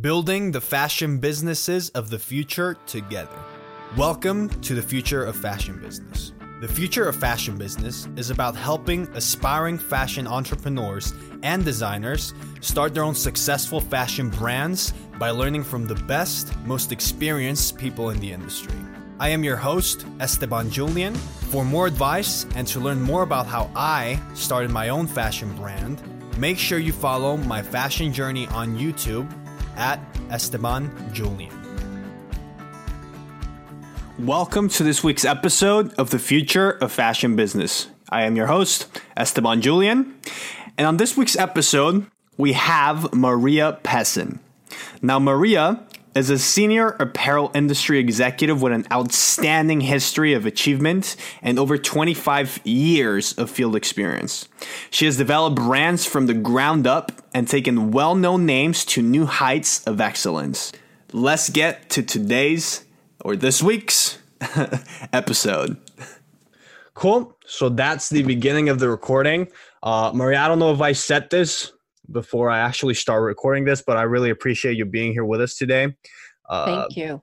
Building the fashion businesses of the future together. Welcome to the future of fashion business. The future of fashion business is about helping aspiring fashion entrepreneurs and designers start their own successful fashion brands by learning from the best, most experienced people in the industry. I am your host, Esteban Julian. For more advice and to learn more about how I started my own fashion brand, make sure you follow my fashion journey on YouTube at Esteban Julian. Welcome to this week's episode of The Future of Fashion Business. I am your host, Esteban Julian. And on this week's episode, we have Maria Pesin. Now, Maria is a senior apparel industry executive with an outstanding history of achievement and over 25 years of field experience. She has developed brands from the ground up and taken well known names to new heights of excellence. Let's get to today's or this week's episode. Cool. So that's the beginning of the recording. Uh, Maria, I don't know if I set this before I actually start recording this, but I really appreciate you being here with us today. Uh, Thank you.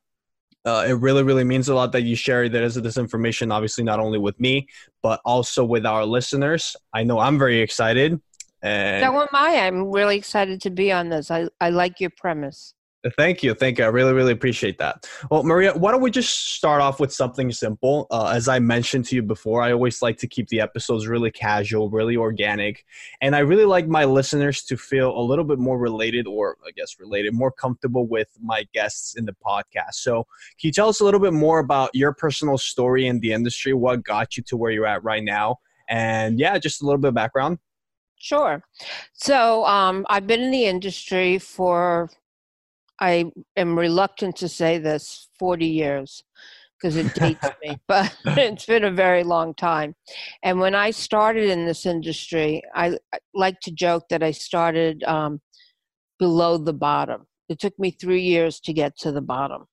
Uh, it really, really means a lot that you share that is this information, obviously, not only with me, but also with our listeners. I know I'm very excited. And so am I. I'm really excited to be on this. I, I like your premise. Thank you. Thank you. I really, really appreciate that. Well, Maria, why don't we just start off with something simple? Uh, as I mentioned to you before, I always like to keep the episodes really casual, really organic. And I really like my listeners to feel a little bit more related, or I guess related, more comfortable with my guests in the podcast. So, can you tell us a little bit more about your personal story in the industry? What got you to where you're at right now? And yeah, just a little bit of background. Sure. So um, I've been in the industry for I am reluctant to say this 40 years because it dates me, but it's been a very long time. And when I started in this industry, I, I like to joke that I started um, below the bottom. It took me three years to get to the bottom.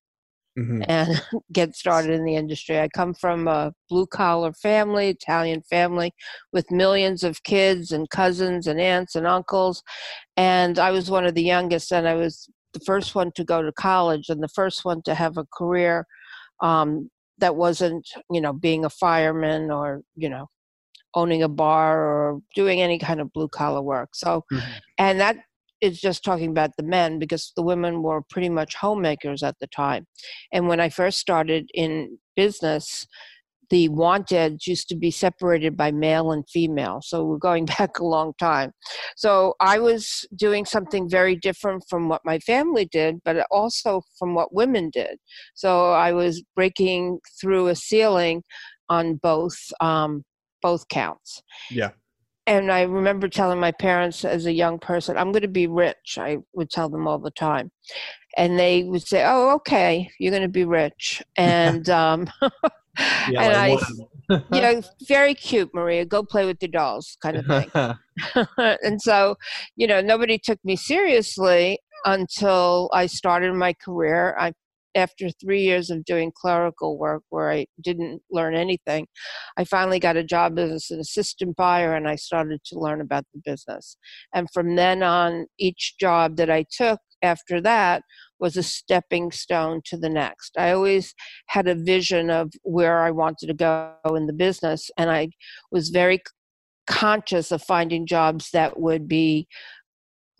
Mm-hmm. and get started in the industry. I come from a blue collar family, Italian family, with millions of kids and cousins and aunts and uncles. And I was one of the youngest, and I was the first one to go to college and the first one to have a career um, that wasn't, you know, being a fireman or, you know, owning a bar or doing any kind of blue collar work. So, mm-hmm. and that is just talking about the men because the women were pretty much homemakers at the time. And when I first started in business, the wanted used to be separated by male and female. So we're going back a long time. So I was doing something very different from what my family did, but also from what women did. So I was breaking through a ceiling on both um, both counts. Yeah. And I remember telling my parents as a young person, I'm going to be rich. I would tell them all the time and they would say, "Oh, okay, you're going to be rich," and um, yeah, and I, you know, very cute, Maria. Go play with your dolls, kind of thing. and so, you know, nobody took me seriously until I started my career. I, after three years of doing clerical work where I didn't learn anything, I finally got a job as an assistant buyer and I started to learn about the business. And from then on, each job that I took after that was a stepping stone to the next. I always had a vision of where I wanted to go in the business, and I was very conscious of finding jobs that would be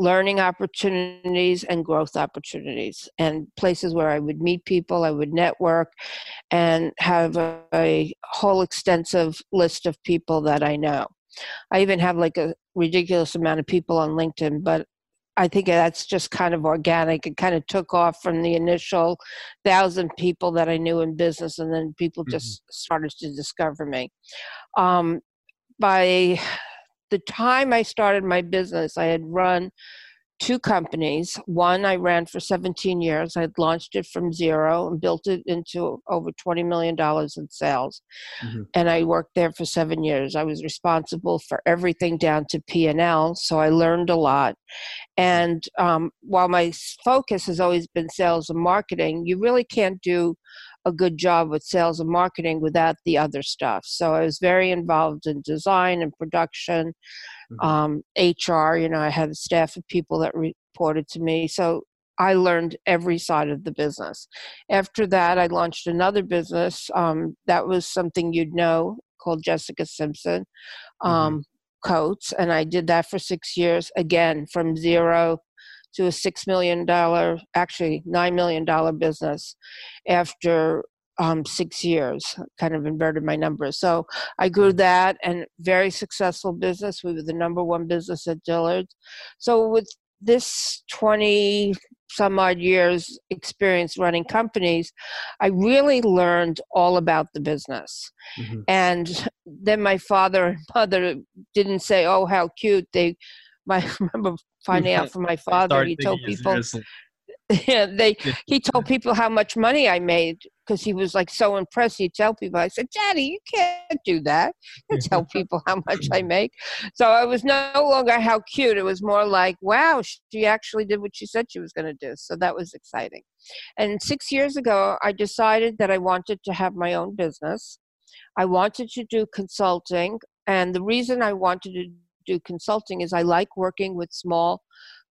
learning opportunities and growth opportunities and places where I would meet people, I would network, and have a, a whole extensive list of people that I know. I even have like a ridiculous amount of people on LinkedIn, but I think that's just kind of organic. It kind of took off from the initial thousand people that I knew in business, and then people mm-hmm. just started to discover me. Um, by the time I started my business, I had run two companies. One I ran for 17 years. I had launched it from zero and built it into over $20 million in sales. Mm-hmm. And I worked there for seven years. I was responsible for everything down to P&L, so I learned a lot. And um, while my focus has always been sales and marketing, you really can't do a good job with sales and marketing without the other stuff. So I was very involved in design and production mm-hmm. um, HR. You know, I had a staff of people that reported to me. So I learned every side of the business. After that, I launched another business. Um, that was something you'd know called Jessica Simpson mm-hmm. um, mm-hmm. Coats, and I did that for six years. Again, from zero to a six million dollar, actually nine million dollar business. After um, six years, kind of inverted my numbers. So I grew mm-hmm. that and very successful business. We were the number one business at Dillard's. So with this 20 some odd years experience running companies, I really learned all about the business. Mm-hmm. And then my father and mother didn't say, "Oh, how cute!" They, my, I remember finding out from my father. He told people, yeah, they he told people how much money I made because he was like so impressed. He'd tell people, I said, Daddy, you can't do that. You tell people how much I make. So I was no longer how cute. It was more like, wow, she actually did what she said she was going to do. So that was exciting. And six years ago, I decided that I wanted to have my own business. I wanted to do consulting. And the reason I wanted to do consulting is I like working with small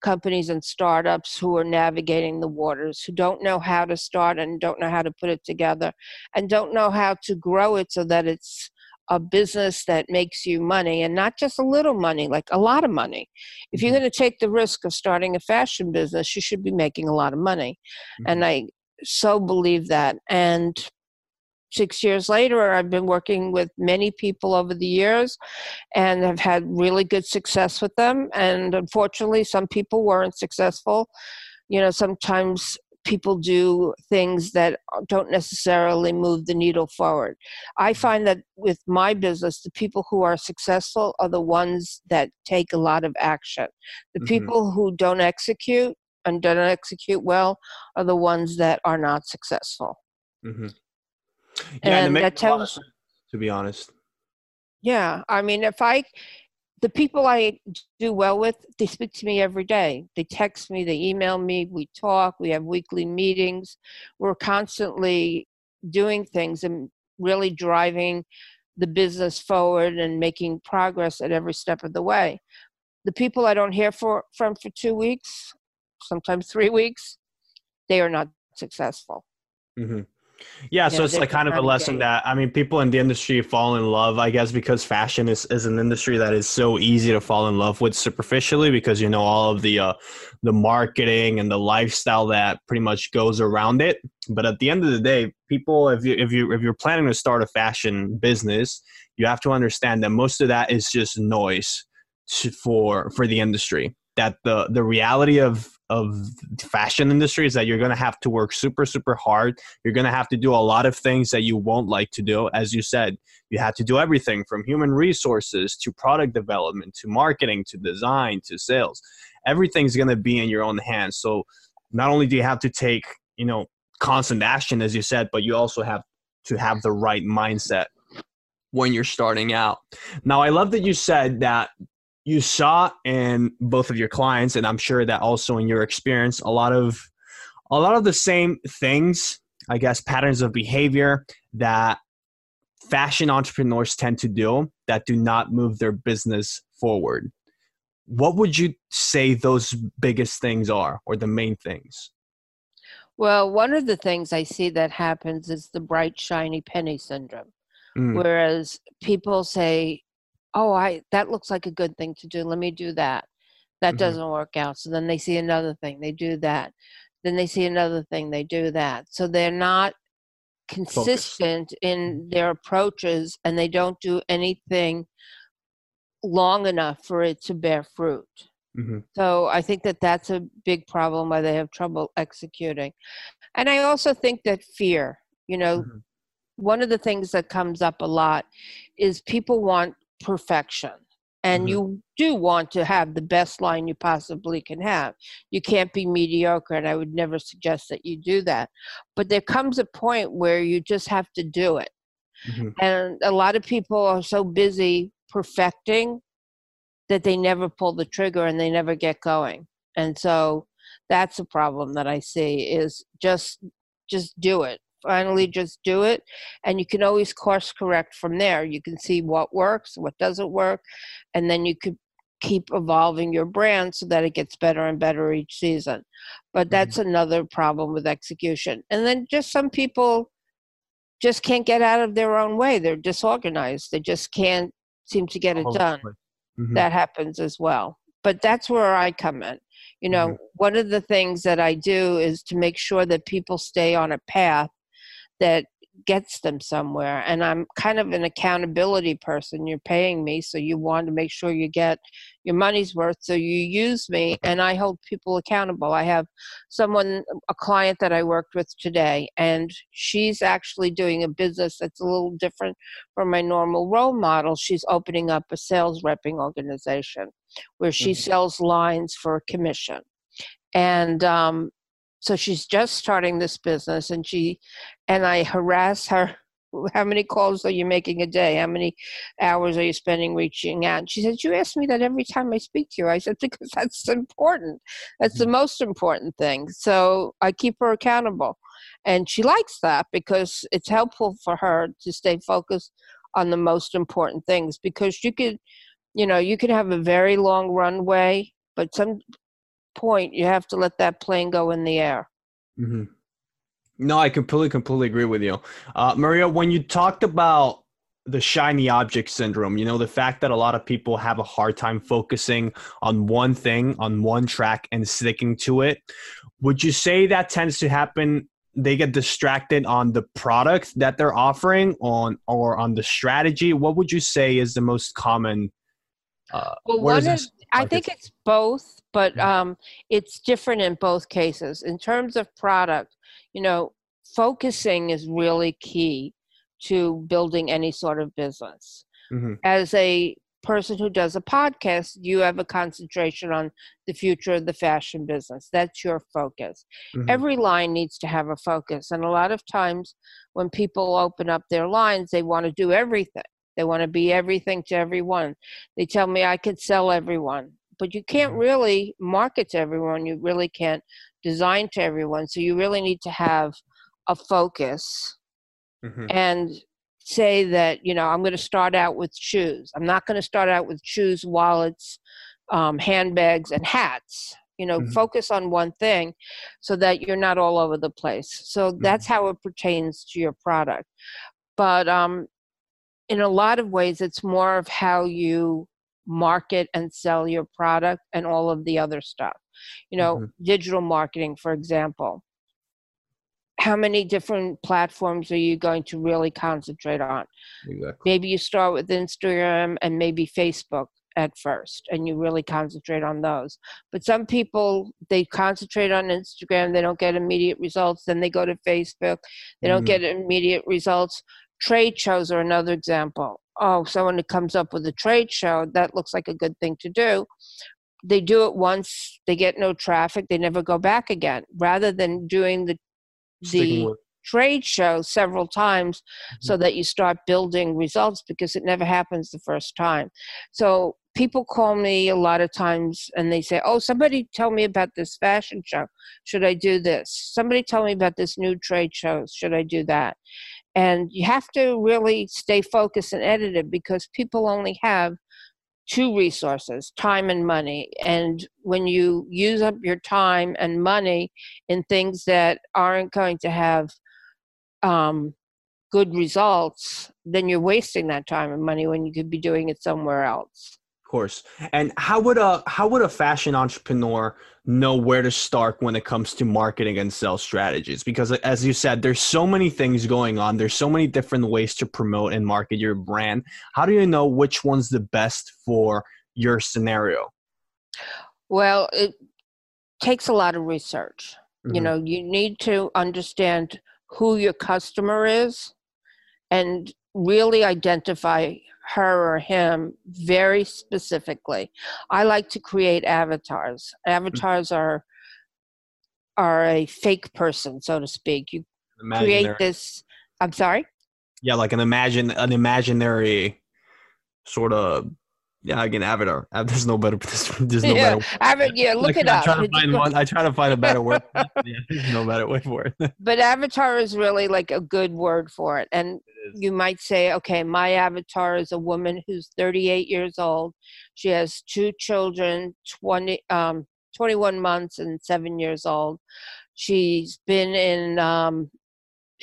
companies and startups who are navigating the waters, who don't know how to start and don't know how to put it together, and don't know how to grow it so that it's a business that makes you money and not just a little money, like a lot of money. If you're mm-hmm. going to take the risk of starting a fashion business, you should be making a lot of money. Mm-hmm. And I so believe that. And six years later, I've been working with many people over the years and have had really good success with them. And unfortunately, some people weren't successful. You know, sometimes people do things that don't necessarily move the needle forward. I find that with my business, the people who are successful are the ones that take a lot of action. The mm-hmm. people who don't execute and don't execute well are the ones that are not successful. Mm-hmm. Yeah, and, that tells. Sense, to be honest. Yeah, I mean, if I, the people I do well with, they speak to me every day. They text me, they email me, we talk, we have weekly meetings. We're constantly doing things and really driving the business forward and making progress at every step of the way. The people I don't hear for, from for two weeks, sometimes three weeks, they are not successful. Mm-hmm. Yeah, so it's like kind of a lesson that I mean, people in the industry fall in love, I guess, because fashion is, is an industry that is so easy to fall in love with superficially because you know all of the uh, the marketing and the lifestyle that pretty much goes around it. But at the end of the day, people, if you if you if you're planning to start a fashion business, you have to understand that most of that is just noise for for the industry. That the the reality of of fashion industry is that you're going to have to work super super hard. You're going to have to do a lot of things that you won't like to do. As you said you have to do everything from human resources to product development to marketing to design to sales. Everything's going to be in your own hands. So not only do you have to take you know constant action as you said but you also have to have the right mindset when you're starting out. Now i love that you said that you saw in both of your clients and i'm sure that also in your experience a lot of a lot of the same things i guess patterns of behavior that fashion entrepreneurs tend to do that do not move their business forward. What would you say those biggest things are or the main things? Well one of the things i see that happens is the bright shiny penny syndrome. Mm. whereas people say oh i that looks like a good thing to do let me do that that mm-hmm. doesn't work out so then they see another thing they do that then they see another thing they do that so they're not consistent Focus. in mm-hmm. their approaches and they don't do anything long enough for it to bear fruit mm-hmm. so i think that that's a big problem why they have trouble executing and i also think that fear you know mm-hmm. one of the things that comes up a lot is people want perfection and mm-hmm. you do want to have the best line you possibly can have. You can't be mediocre, and I would never suggest that you do that. But there comes a point where you just have to do it. Mm-hmm. And a lot of people are so busy perfecting that they never pull the trigger and they never get going. And so that's a problem that I see is just just do it finally just do it and you can always course correct from there you can see what works what doesn't work and then you could keep evolving your brand so that it gets better and better each season. But that's mm-hmm. another problem with execution. And then just some people just can't get out of their own way. They're disorganized. They just can't seem to get it done. Mm-hmm. That happens as well. But that's where I come in. You know, mm-hmm. one of the things that I do is to make sure that people stay on a path that gets them somewhere and i'm kind of an accountability person you're paying me so you want to make sure you get your money's worth so you use me and i hold people accountable. I have someone a client that i worked with today and she's actually doing a business that's a little different from my normal role model. She's opening up a sales repping organization where she mm-hmm. sells lines for a commission. And um, so she's just starting this business and she and i harass her. How many calls are you making a day? How many hours are you spending reaching out? And she said you ask me that every time i speak to you. I said because that's important. That's the mm-hmm. most important thing. So i keep her accountable. And she likes that because it's helpful for her to stay focused on the most important things because you could you know you could have a very long runway but some point, you have to let that plane go in the air. Mm-hmm. No, I completely, completely agree with you. Uh, Maria, when you talked about the shiny object syndrome, you know, the fact that a lot of people have a hard time focusing on one thing, on one track, and sticking to it, would you say that tends to happen? They get distracted on the product that they're offering on or on the strategy. What would you say is the most common? Uh, well, one is, I think it's both, but um, it's different in both cases. In terms of product, you know, focusing is really key to building any sort of business. Mm-hmm. As a person who does a podcast, you have a concentration on the future of the fashion business. That's your focus. Mm-hmm. Every line needs to have a focus. And a lot of times when people open up their lines, they want to do everything. They want to be everything to everyone. They tell me I could sell everyone, but you can't mm-hmm. really market to everyone. You really can't design to everyone. So you really need to have a focus mm-hmm. and say that, you know, I'm going to start out with shoes. I'm not going to start out with shoes, wallets, um, handbags, and hats. You know, mm-hmm. focus on one thing so that you're not all over the place. So mm-hmm. that's how it pertains to your product. But um, in a lot of ways, it's more of how you market and sell your product and all of the other stuff. You know, mm-hmm. digital marketing, for example. How many different platforms are you going to really concentrate on? Exactly. Maybe you start with Instagram and maybe Facebook at first and you really concentrate on those but some people they concentrate on instagram they don't get immediate results then they go to facebook they don't mm-hmm. get immediate results Trade shows are another example. Oh, someone who comes up with a trade show, that looks like a good thing to do. They do it once, they get no traffic, they never go back again. Rather than doing the the trade show several times mm-hmm. so that you start building results because it never happens the first time. So people call me a lot of times and they say, Oh, somebody tell me about this fashion show. Should I do this? Somebody tell me about this new trade show. Should I do that? And you have to really stay focused and edited because people only have two resources time and money. And when you use up your time and money in things that aren't going to have um, good results, then you're wasting that time and money when you could be doing it somewhere else course. And how would a how would a fashion entrepreneur know where to start when it comes to marketing and sales strategies? Because as you said, there's so many things going on. There's so many different ways to promote and market your brand. How do you know which one's the best for your scenario? Well, it takes a lot of research. Mm-hmm. You know, you need to understand who your customer is and really identify her or him very specifically. I like to create avatars. Mm-hmm. Avatars are are a fake person, so to speak. You create this. I'm sorry. Yeah, like an imagine an imaginary sort of yeah, again, Avatar. There's no better. There's no yeah, better. Avatar. Yeah, look it I up. Try to find one, I try to find a better word. yeah, there's no better way for it. but Avatar is really like a good word for it, and you might say, okay, my avatar is a woman who's 38 years old. She has two children, 20, um, 21 months and seven years old. She's been in um,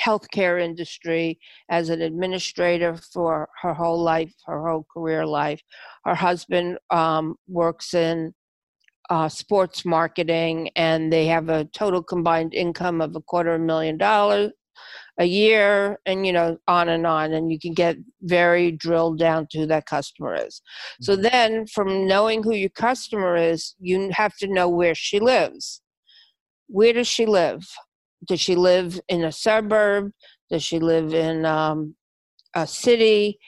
healthcare industry as an administrator for her whole life, her whole career life. Her husband um, works in uh, sports marketing, and they have a total combined income of a quarter of a million dollars a year and you know on and on and you can get very drilled down to who that customer is so Mm-hmm. then from knowing who your customer is you have to know where she lives where does she live does she live in a suburb? Does she live in um, a city?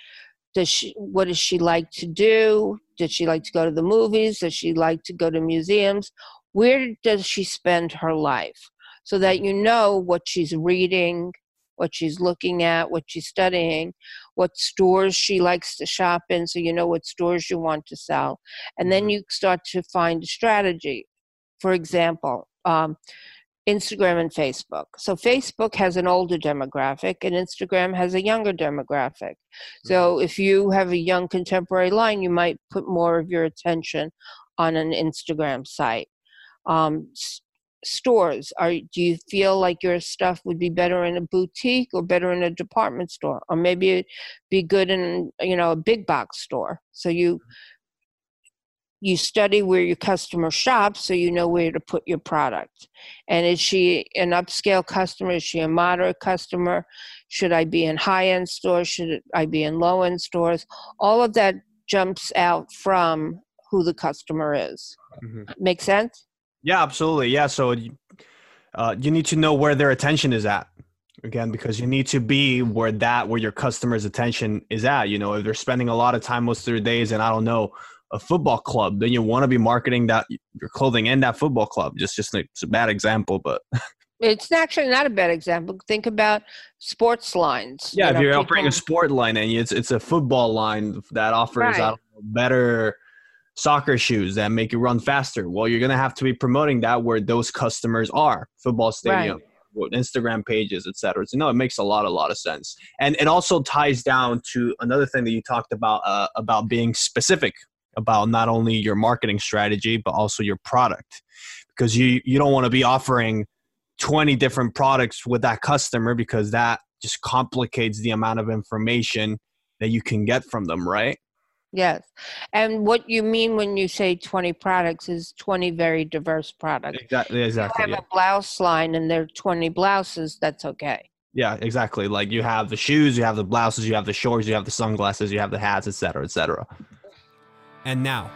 Does she what does she like to do? Does she like to go to the movies? Does she like to go to museums? Where does she spend her life? So that you know what she's reading what she's looking at what she's studying what stores she likes to shop in so you know what stores you want to sell. And then you start to find a strategy. For example um, Instagram and Facebook. So Facebook has an older demographic and Instagram has a younger demographic. So if you have a young contemporary line, you might put more of your attention on an Instagram site. Um, s- stores are do you feel like your stuff would be better in a boutique or better in a department store or maybe it'd be good in you know a big box store so you you study where your customer shops so you know where to put your product. And is she an upscale customer? Is she a moderate customer? Should I be in high end stores? Should I be in low end stores? All of that jumps out from who the customer is. Mhm. Make sense? Yeah, absolutely. Yeah, so uh, you need to know where their attention is at. Again, because you need to be where that where your customer's attention is at. You know, if they're spending a lot of time most of their days, and I don't know, a football club, then you want to be marketing that your clothing in that football club. Just, just it's a bad example, but It's actually not a bad example. Think about sports lines. yeah, You if you're operating a sport line and it's it's a football line that offers Right. I don't know, better soccer shoes that make you run faster. Well, you're gonna have to be promoting that where those customers are. Football stadium, what Instagram pages, etc. So no, it makes a lot, a lot of sense, and it also ties down to another thing that you talked about uh, about being specific about not only your marketing strategy but also your product, because you you don't want to be offering 20 different products with that customer because that just complicates the amount of information that you can get from them, right? Yes. And what you mean when you say 20 products is 20 very diverse products. Exactly. If Exactly. you Yeah. have a blouse line and there are 20 blouses, that's okay. yeah. Exactly. Like you have the shoes, you have the blouses, you have the shorts, you have the sunglasses, you have the hats, etc., etc. And now,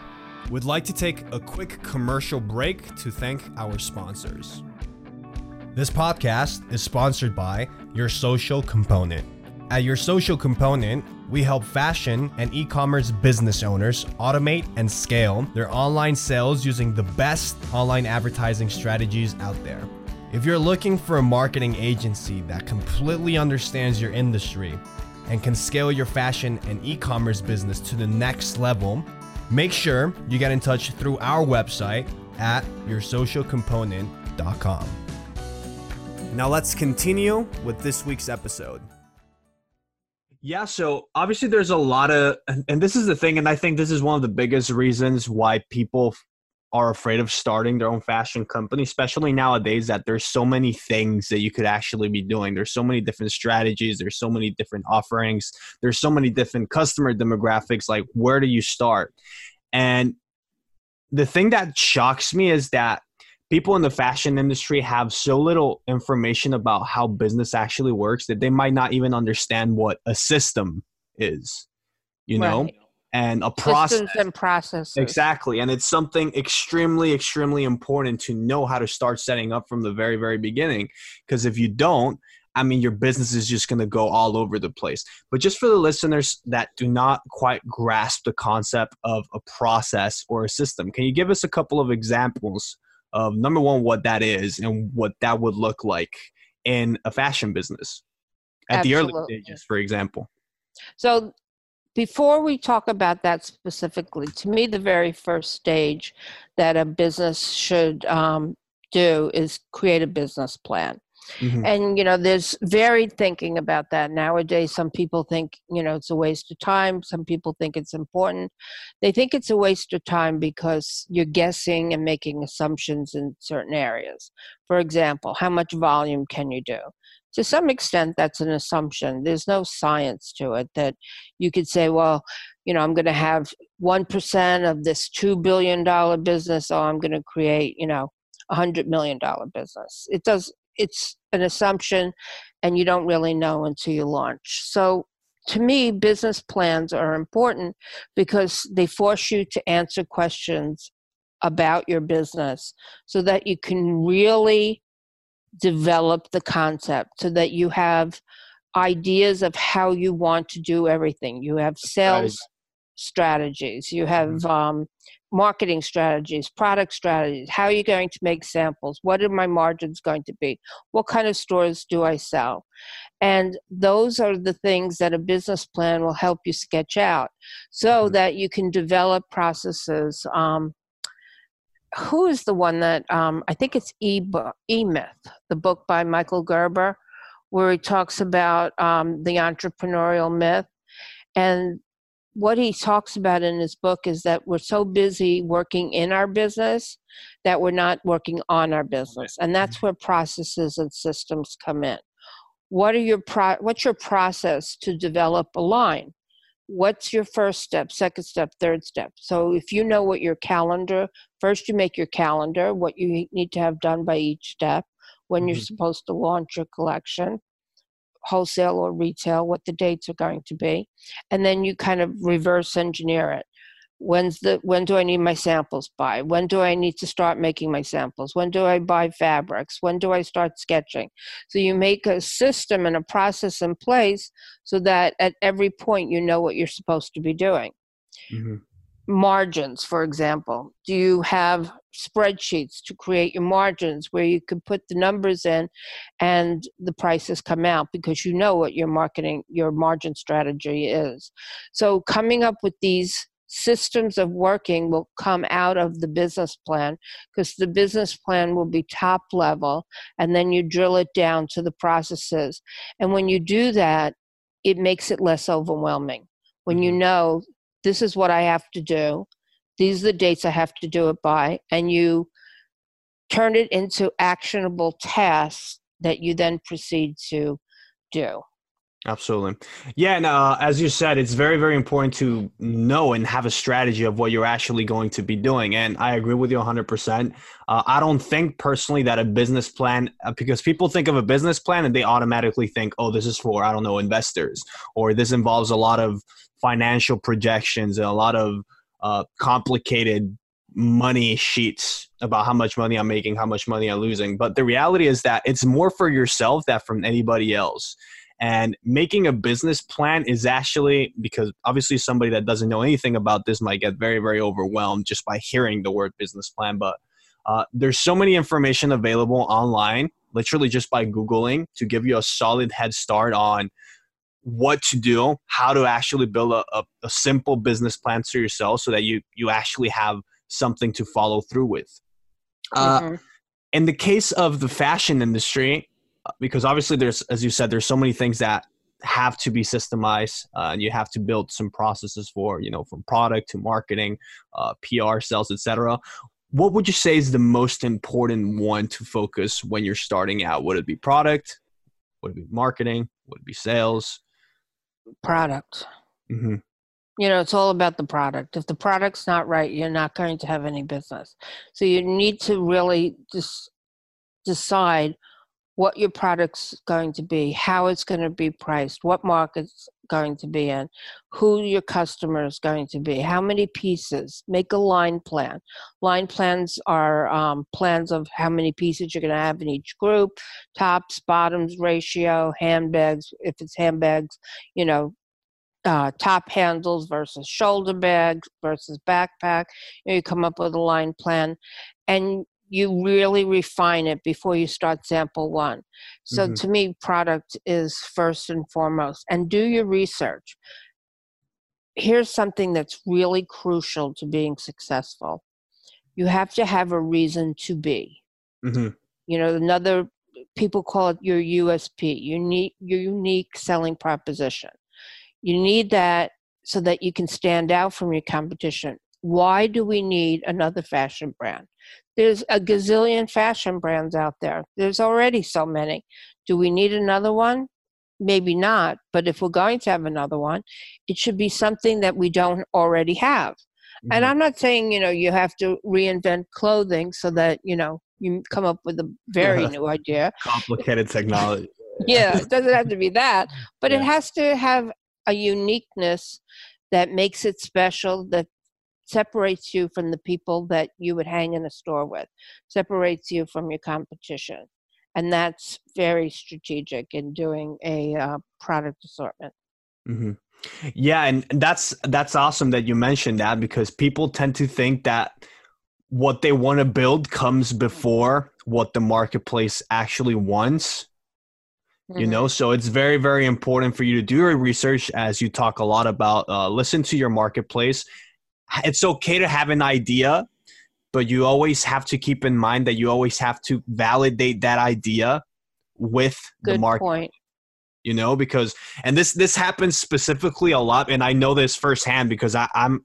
we'd like to take a quick commercial break to thank our sponsors. This podcast is sponsored by Your Social Component. At Your Social Component, we help fashion and e commerce business owners automate and scale their online sales using the best online advertising strategies out there. If you're looking for a marketing agency that completely understands your industry and can scale your fashion and e commerce business to the next level, make sure you get in touch through our website at yoursocialcomponent.com. Now let's continue with this week's episode. Yeah, so obviously there's a lot of, and, and this is the thing, and I think this is one of the biggest reasons why people f- are afraid of starting their own fashion company, especially nowadays that there's so many things that you could actually be doing. There's so many different strategies, there's so many different offerings, there's so many different customer demographics. Like, where do you start? And the thing that shocks me is that people in the fashion industry have so little information about how business actually works that they might not even understand what a system is you know Right. And a process. and processes. exactly and it's something extremely extremely important to know how to start setting up from the very very beginning because if you don't i mean your business is just going to go all over the place. But just for the listeners that do not quite grasp the concept of a process or a system can you give us a couple of examples of number one what that is and what that would look like in a fashion business? At the early stages for example. So before we talk about that specifically, to me, the very first stage that a business should um, do is create a business plan. Mm-hmm. And, you know, there's varied thinking about that. Nowadays, some people think, you know, it's a waste of time. Some people think it's important. They think it's a waste of time because you're guessing and making assumptions in certain areas. For example, how much volume can you do? To some extent, that's an assumption. There's no science to it that you could say, well, you know, I'm going to have 1% of this $2 billion business, or I'm going to create, you know, a hundred million dollar business. It does it's an assumption and you don't really know until you launch. So to me, business plans are important because they force you to answer questions about your business so that you can really develop the concept so that you have ideas of how you want to do everything. You have sales strategies, you have mm-hmm. um, marketing strategies, product strategies. How are you going to make samples? What are my margins going to be? What kind of stores do I sell? And those are the things that a business plan will help you sketch out so mm-hmm. that you can develop processes. Um, who is the one that um, I think it's E Myth, the book by Michael Gerber, where he talks about um, the entrepreneurial myth. And what he talks about in his book is that we're so busy working in our business that we're not working on our business and that's mm-hmm. where processes and systems come in what are your pro- what's your process to develop a line what's your first step second step third step so if you know what your calendar first you make your calendar what you need to have done by each step when mm-hmm. you're supposed to launch your collection wholesale or retail, what the dates are going to be, and then you kind of reverse engineer it. When's the when do I need my samples by? When do I need to start making my samples? When do I buy fabrics? When do I start sketching? So you make a system and a process in place so that at every point you know what you're supposed to be doing. Mm-hmm margins, for example? Do you have spreadsheets to create your margins where you can put the numbers in and the prices come out because you know what your marketing, your margin strategy is? So, coming up with these systems of working will come out of the business plan because the business plan will be top level and then you drill it down to the processes. And when you do that, it makes it less overwhelming when you mm-hmm. know this is what I have to do. These are the dates I have to do it by. And you turn it into actionable tasks that you then proceed to do. Absolutely. Yeah. And uh, as you said, it's very, very important to know and have a strategy of what you're actually going to be doing. And I agree with you 100%. Uh, I don't think personally that a business plan, uh, because people think of a business plan and they automatically think, oh, this is for, I don't know, investors, or this involves a lot of financial projections and a lot of uh, complicated money sheets about how much money I'm making, how much money I'm losing. But the reality is that it's more for yourself than from anybody else. And making a business plan is actually because obviously somebody that doesn't know anything about this might get very, very overwhelmed just by hearing the word business plan. But uh, there's so many information available online, literally just by Googling, to give you a solid head start on what to do, how to actually build a, a, a simple business plan to yourself so that you you actually have something to follow through with. Uh, mm-hmm. in the case of the fashion industry, because obviously there's, as you said, there's so many things that have to be systemized uh, and you have to build some processes for you know from product to marketing uh, pr sales etc what would you say is the most important one to focus when you're starting out would it be product would it be marketing would it be sales product. Mm-hmm. You know, it's all about the product. If the product's not right, you're not going to have any business. So you need to really just decide what your product's going to be, how it's going to be priced, what market's going to be in, who your customer is going to be, how many pieces. Make a line plan. Line plans are um, plans of how many pieces you're going to have in each group, tops, bottoms ratio, handbags, if it's handbags, you know, uh, top handles versus shoulder bags versus backpack. You, know, you come up with a line plan, and you really refine it before you start sample one. So mm-hmm. to me, product is first and foremost, and do your research. Here's something that's really crucial to being successful you have to have a reason to be. Mm-hmm. You know, another people call it your USP, unique, your unique selling proposition. You need that so that you can stand out from your competition. Why do we need another fashion brand? There's a gazillion fashion brands out there. There's already so many. Do we need another one? Maybe not, but if we're going to have another one, it should be something that we don't already have. Mm-hmm. And I'm not saying, you know, you have to reinvent clothing so that, you know, you come up with a very new idea. Complicated technology. yeah, it doesn't have to be that, but yeah. it has to have a uniqueness that makes it special, that separates you from the people that you would hang in a store with, separates you from your competition. And that's very strategic in doing a uh, product assortment. Mm-hmm. Yeah, and that's that's awesome that you mentioned that because people tend to think that what they want to build comes before what the marketplace actually wants. Mm-hmm. You know, so it's very very important for you to do your research as you talk a lot about uh, listen to your marketplace. It's okay to have an idea, but you always have to keep in mind that you always have to validate that idea with Good the market. Point you know because and this this happens specifically a lot and i know this firsthand because I, I'm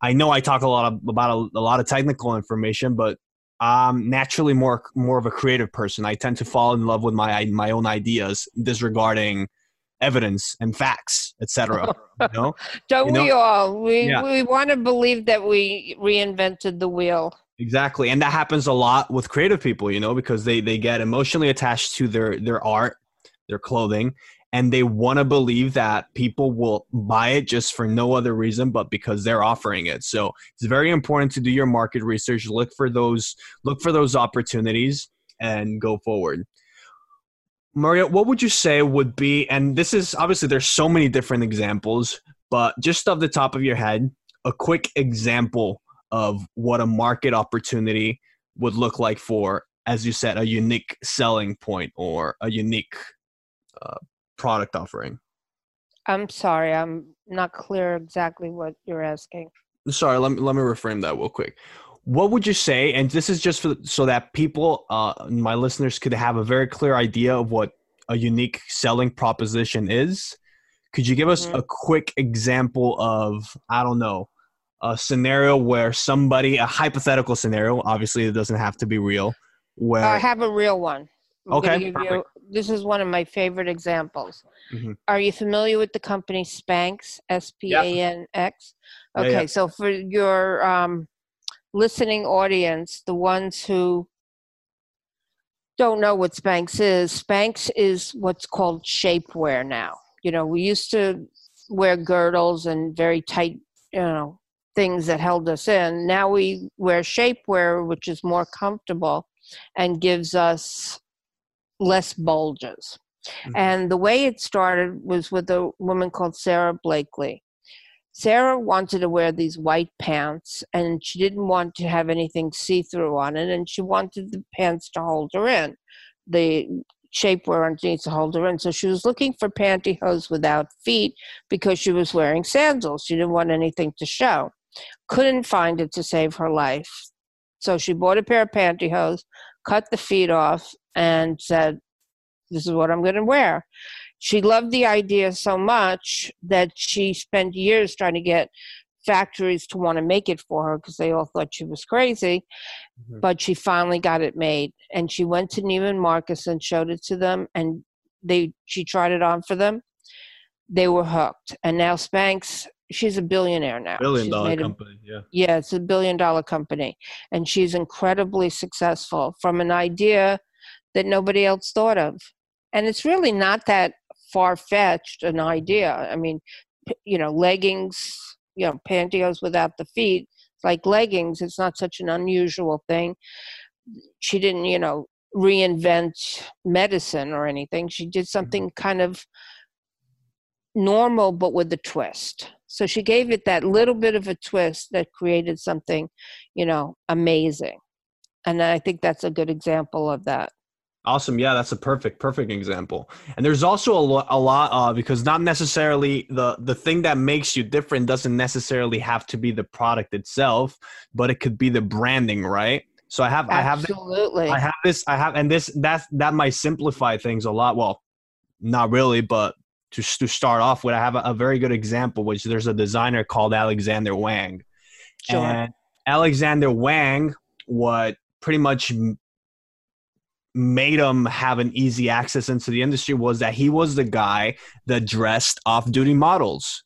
i know i talk a lot of, about a, a, lot of technical information but i'm naturally more more of a creative person i tend to fall in love with my my own ideas disregarding evidence and facts etc you know? don't you know? we all we yeah. we want to believe that we reinvented the wheel exactly and that happens a lot with creative people you know because they they get emotionally attached to their their art their clothing and they want to believe that people will buy it just for no other reason but because they're offering it so it's very important to do your market research look for those look for those opportunities and go forward maria what would you say would be and this is obviously there's so many different examples but just off the top of your head a quick example of what a market opportunity would look like for as you said a unique selling point or a unique uh, product offering? I'm sorry, I'm not clear exactly what you're asking. Sorry, let me let me reframe that real quick. What would you say? And this is just for, so that people, uh, my listeners, could have a very clear idea of what a unique selling proposition is. Could you give us mm-hmm. a quick example of I don't know a scenario where somebody, a hypothetical scenario, obviously it doesn't have to be real. Where I have a real one. I'm okay. You, this is one of my favorite examples. Mm-hmm. Are you familiar with the company Spanx? S P A N X. Okay, yeah, yeah. so for your um, listening audience, the ones who don't know what Spanx is, Spanx is what's called shapewear now. You know, we used to wear girdles and very tight, you know, things that held us in. Now we wear shapewear, which is more comfortable and gives us less bulges. Mm-hmm. And the way it started was with a woman called Sara Blakely. Sara wanted to wear these white pants and she didn't want to have anything see through on it, and she wanted the pants to hold her in. The shapewear underneath to hold her in. So she was looking for pantyhose without feet because she was wearing sandals. She didn't want anything to show. Couldn't find it to save her life. So she bought a pair of pantyhose, cut the feet off, and said, This is what I'm going to wear. She loved the idea so much that she spent years trying to get factories to want to make it for her because they all thought she was crazy. Mm-hmm. But she finally got it made. And she went to Neiman Marcus and showed it to them, and they she tried it on for them. They were hooked. And now Spanx she's a billionaire now. Billion she's dollar company, a, yeah. Yeah, it's a billion dollar company. And she's incredibly successful from an idea that nobody else thought of. And it's really not that far fetched an idea. I mean, you know, leggings, you know, pantyhose without the feet, like leggings, it's not such an unusual thing. She didn't, you know, reinvent medicine or anything. She did mm-hmm. something kind of normal but with a twist. So she gave it that little bit of a twist that created something, you know, amazing. And I think that's a good example of that. Awesome. Yeah, that's a perfect, perfect example. And there's also a, lo- a lot uh, because not necessarily the the thing that makes you different doesn't necessarily have to be the product itself, but it could be the branding, right? So I have I have Absolutely. I have this I have and this that's that might simplify things a lot. Well, not really, but to to start off with, I have a, a very good example, which there's a designer called Alexander Wang. Sure. And Alexander Wang, what pretty much made him have an easy access into the industry was that he was the guy that dressed off-duty models.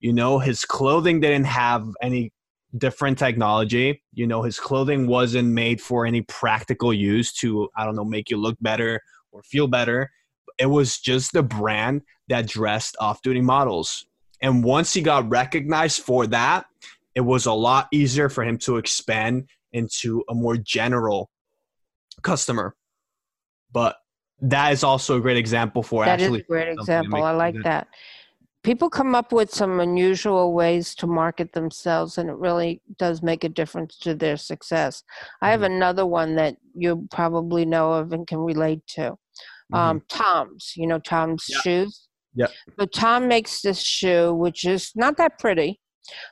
You know, his clothing didn't have any different technology. You know, his clothing wasn't made for any practical use to, I don't know, make you look better or feel better. It was just the brand that dressed off-duty models. And once he got recognized for that, it was a lot easier for him to expand into a more general customer. But that is also a great example for That is actually a great example. I like that- that. People come up with some unusual ways to market themselves, and it really does make a difference to their success. I have Mm-hmm. another one that you probably know of and can relate to. Mhm. Um, TOMS, you know, TOMS Yeah. shoes. Yeah. So Tom makes this shoe, which is not that pretty.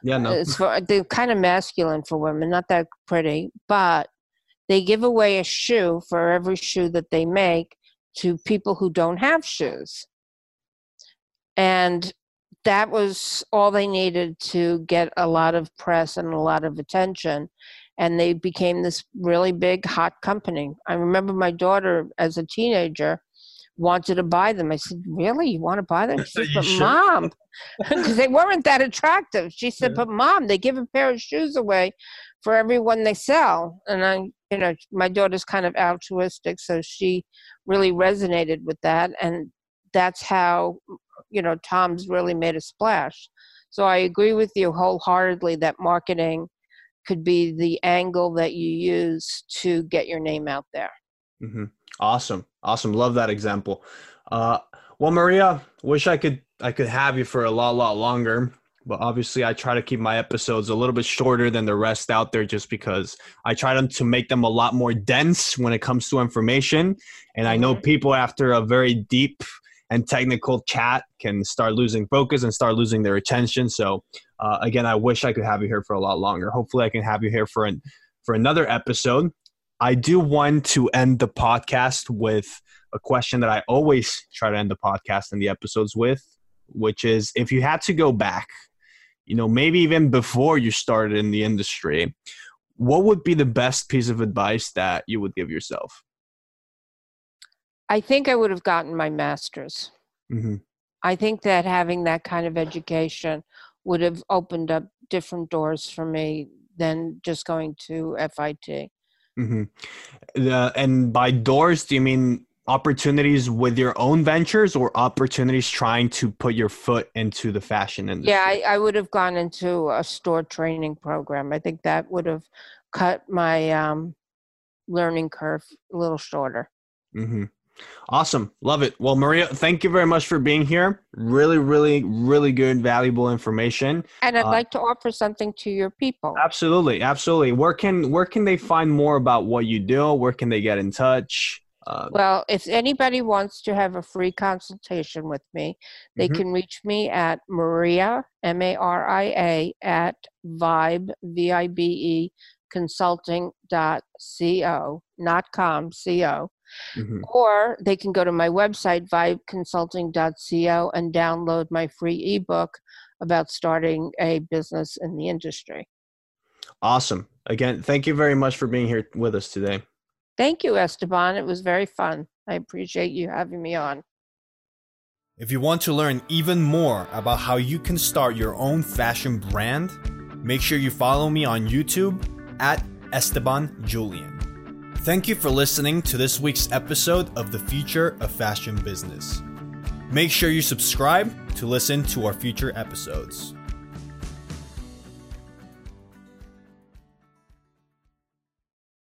yeah, no. It's for they're kind of masculine for women, not that pretty, but they give away a shoe for every shoe that they make to people who don't have shoes. And that was all they needed to get a lot of press and a lot of attention. And they became this really big, hot company. I remember my daughter, as a teenager, wanted to buy them. I said, Really? You want to buy them? She said, But sure?" mom, because they weren't that attractive. She said, Yeah. "But mom, they give a pair of shoes away for everyone they sell." And I, you know, my daughter's kind of altruistic, so she really resonated with that, and that's how, you know, TOMS really made a splash. So I agree with you wholeheartedly that marketing could be the angle that you use to get your name out there. Mm-hmm. Awesome, awesome. Love that example. Uh, well, Maria, wish I could I could have you for a lot lot longer, but obviously I try to keep my episodes a little bit shorter than the rest out there, just because I try them to make them a lot more dense when it comes to information. And I know Mhm. people after a very deep and technical chat can start losing focus and start losing their attention. So uh, again, I wish I could have you here for a lot longer. Hopefully, I can have you here for an for another episode. I do want to end the podcast with a question that I always try to end the podcast and the episodes with, which is if you had to go back, you know, maybe even before you started in the industry, what would be the best piece of advice that you would give yourself? I think I would have gotten my master's. Mm-hmm. I think that having that kind of education would have opened up different doors for me than just going to FIT. Mm-hmm. Uh, and by doors, do you mean opportunities with your own ventures or opportunities trying to put your foot into the fashion industry? Yeah, I, I would have gone into a store training program. I think that would have cut my um, learning curve a little shorter. Mm-hmm. Awesome. Love it. Well, Maria, thank you very much for being here. Really, really, really good, valuable information. And I'd Uh, like to offer something to your people. Absolutely. Absolutely. Where can where can they find more about what you do? Where can they get in touch? Uh, Well, if anybody wants to have a free consultation with me, they Mhm. can reach me at Maria, M A R I A, at Vibe, V I B E, consulting.co, not com, co. mhm. Or they can go to my website, vibeconsulting.co, and download my free ebook about starting a business in the industry. Awesome. Again, thank you very much for being here with us today. Thank you, Esteban. It was very fun. I appreciate you having me on. If you want to learn even more about how you can start your own fashion brand, make sure you follow me on YouTube at Esteban Julian. Thank you for listening to this week's episode of The Future of Fashion Business. Make sure you subscribe to listen to our future episodes.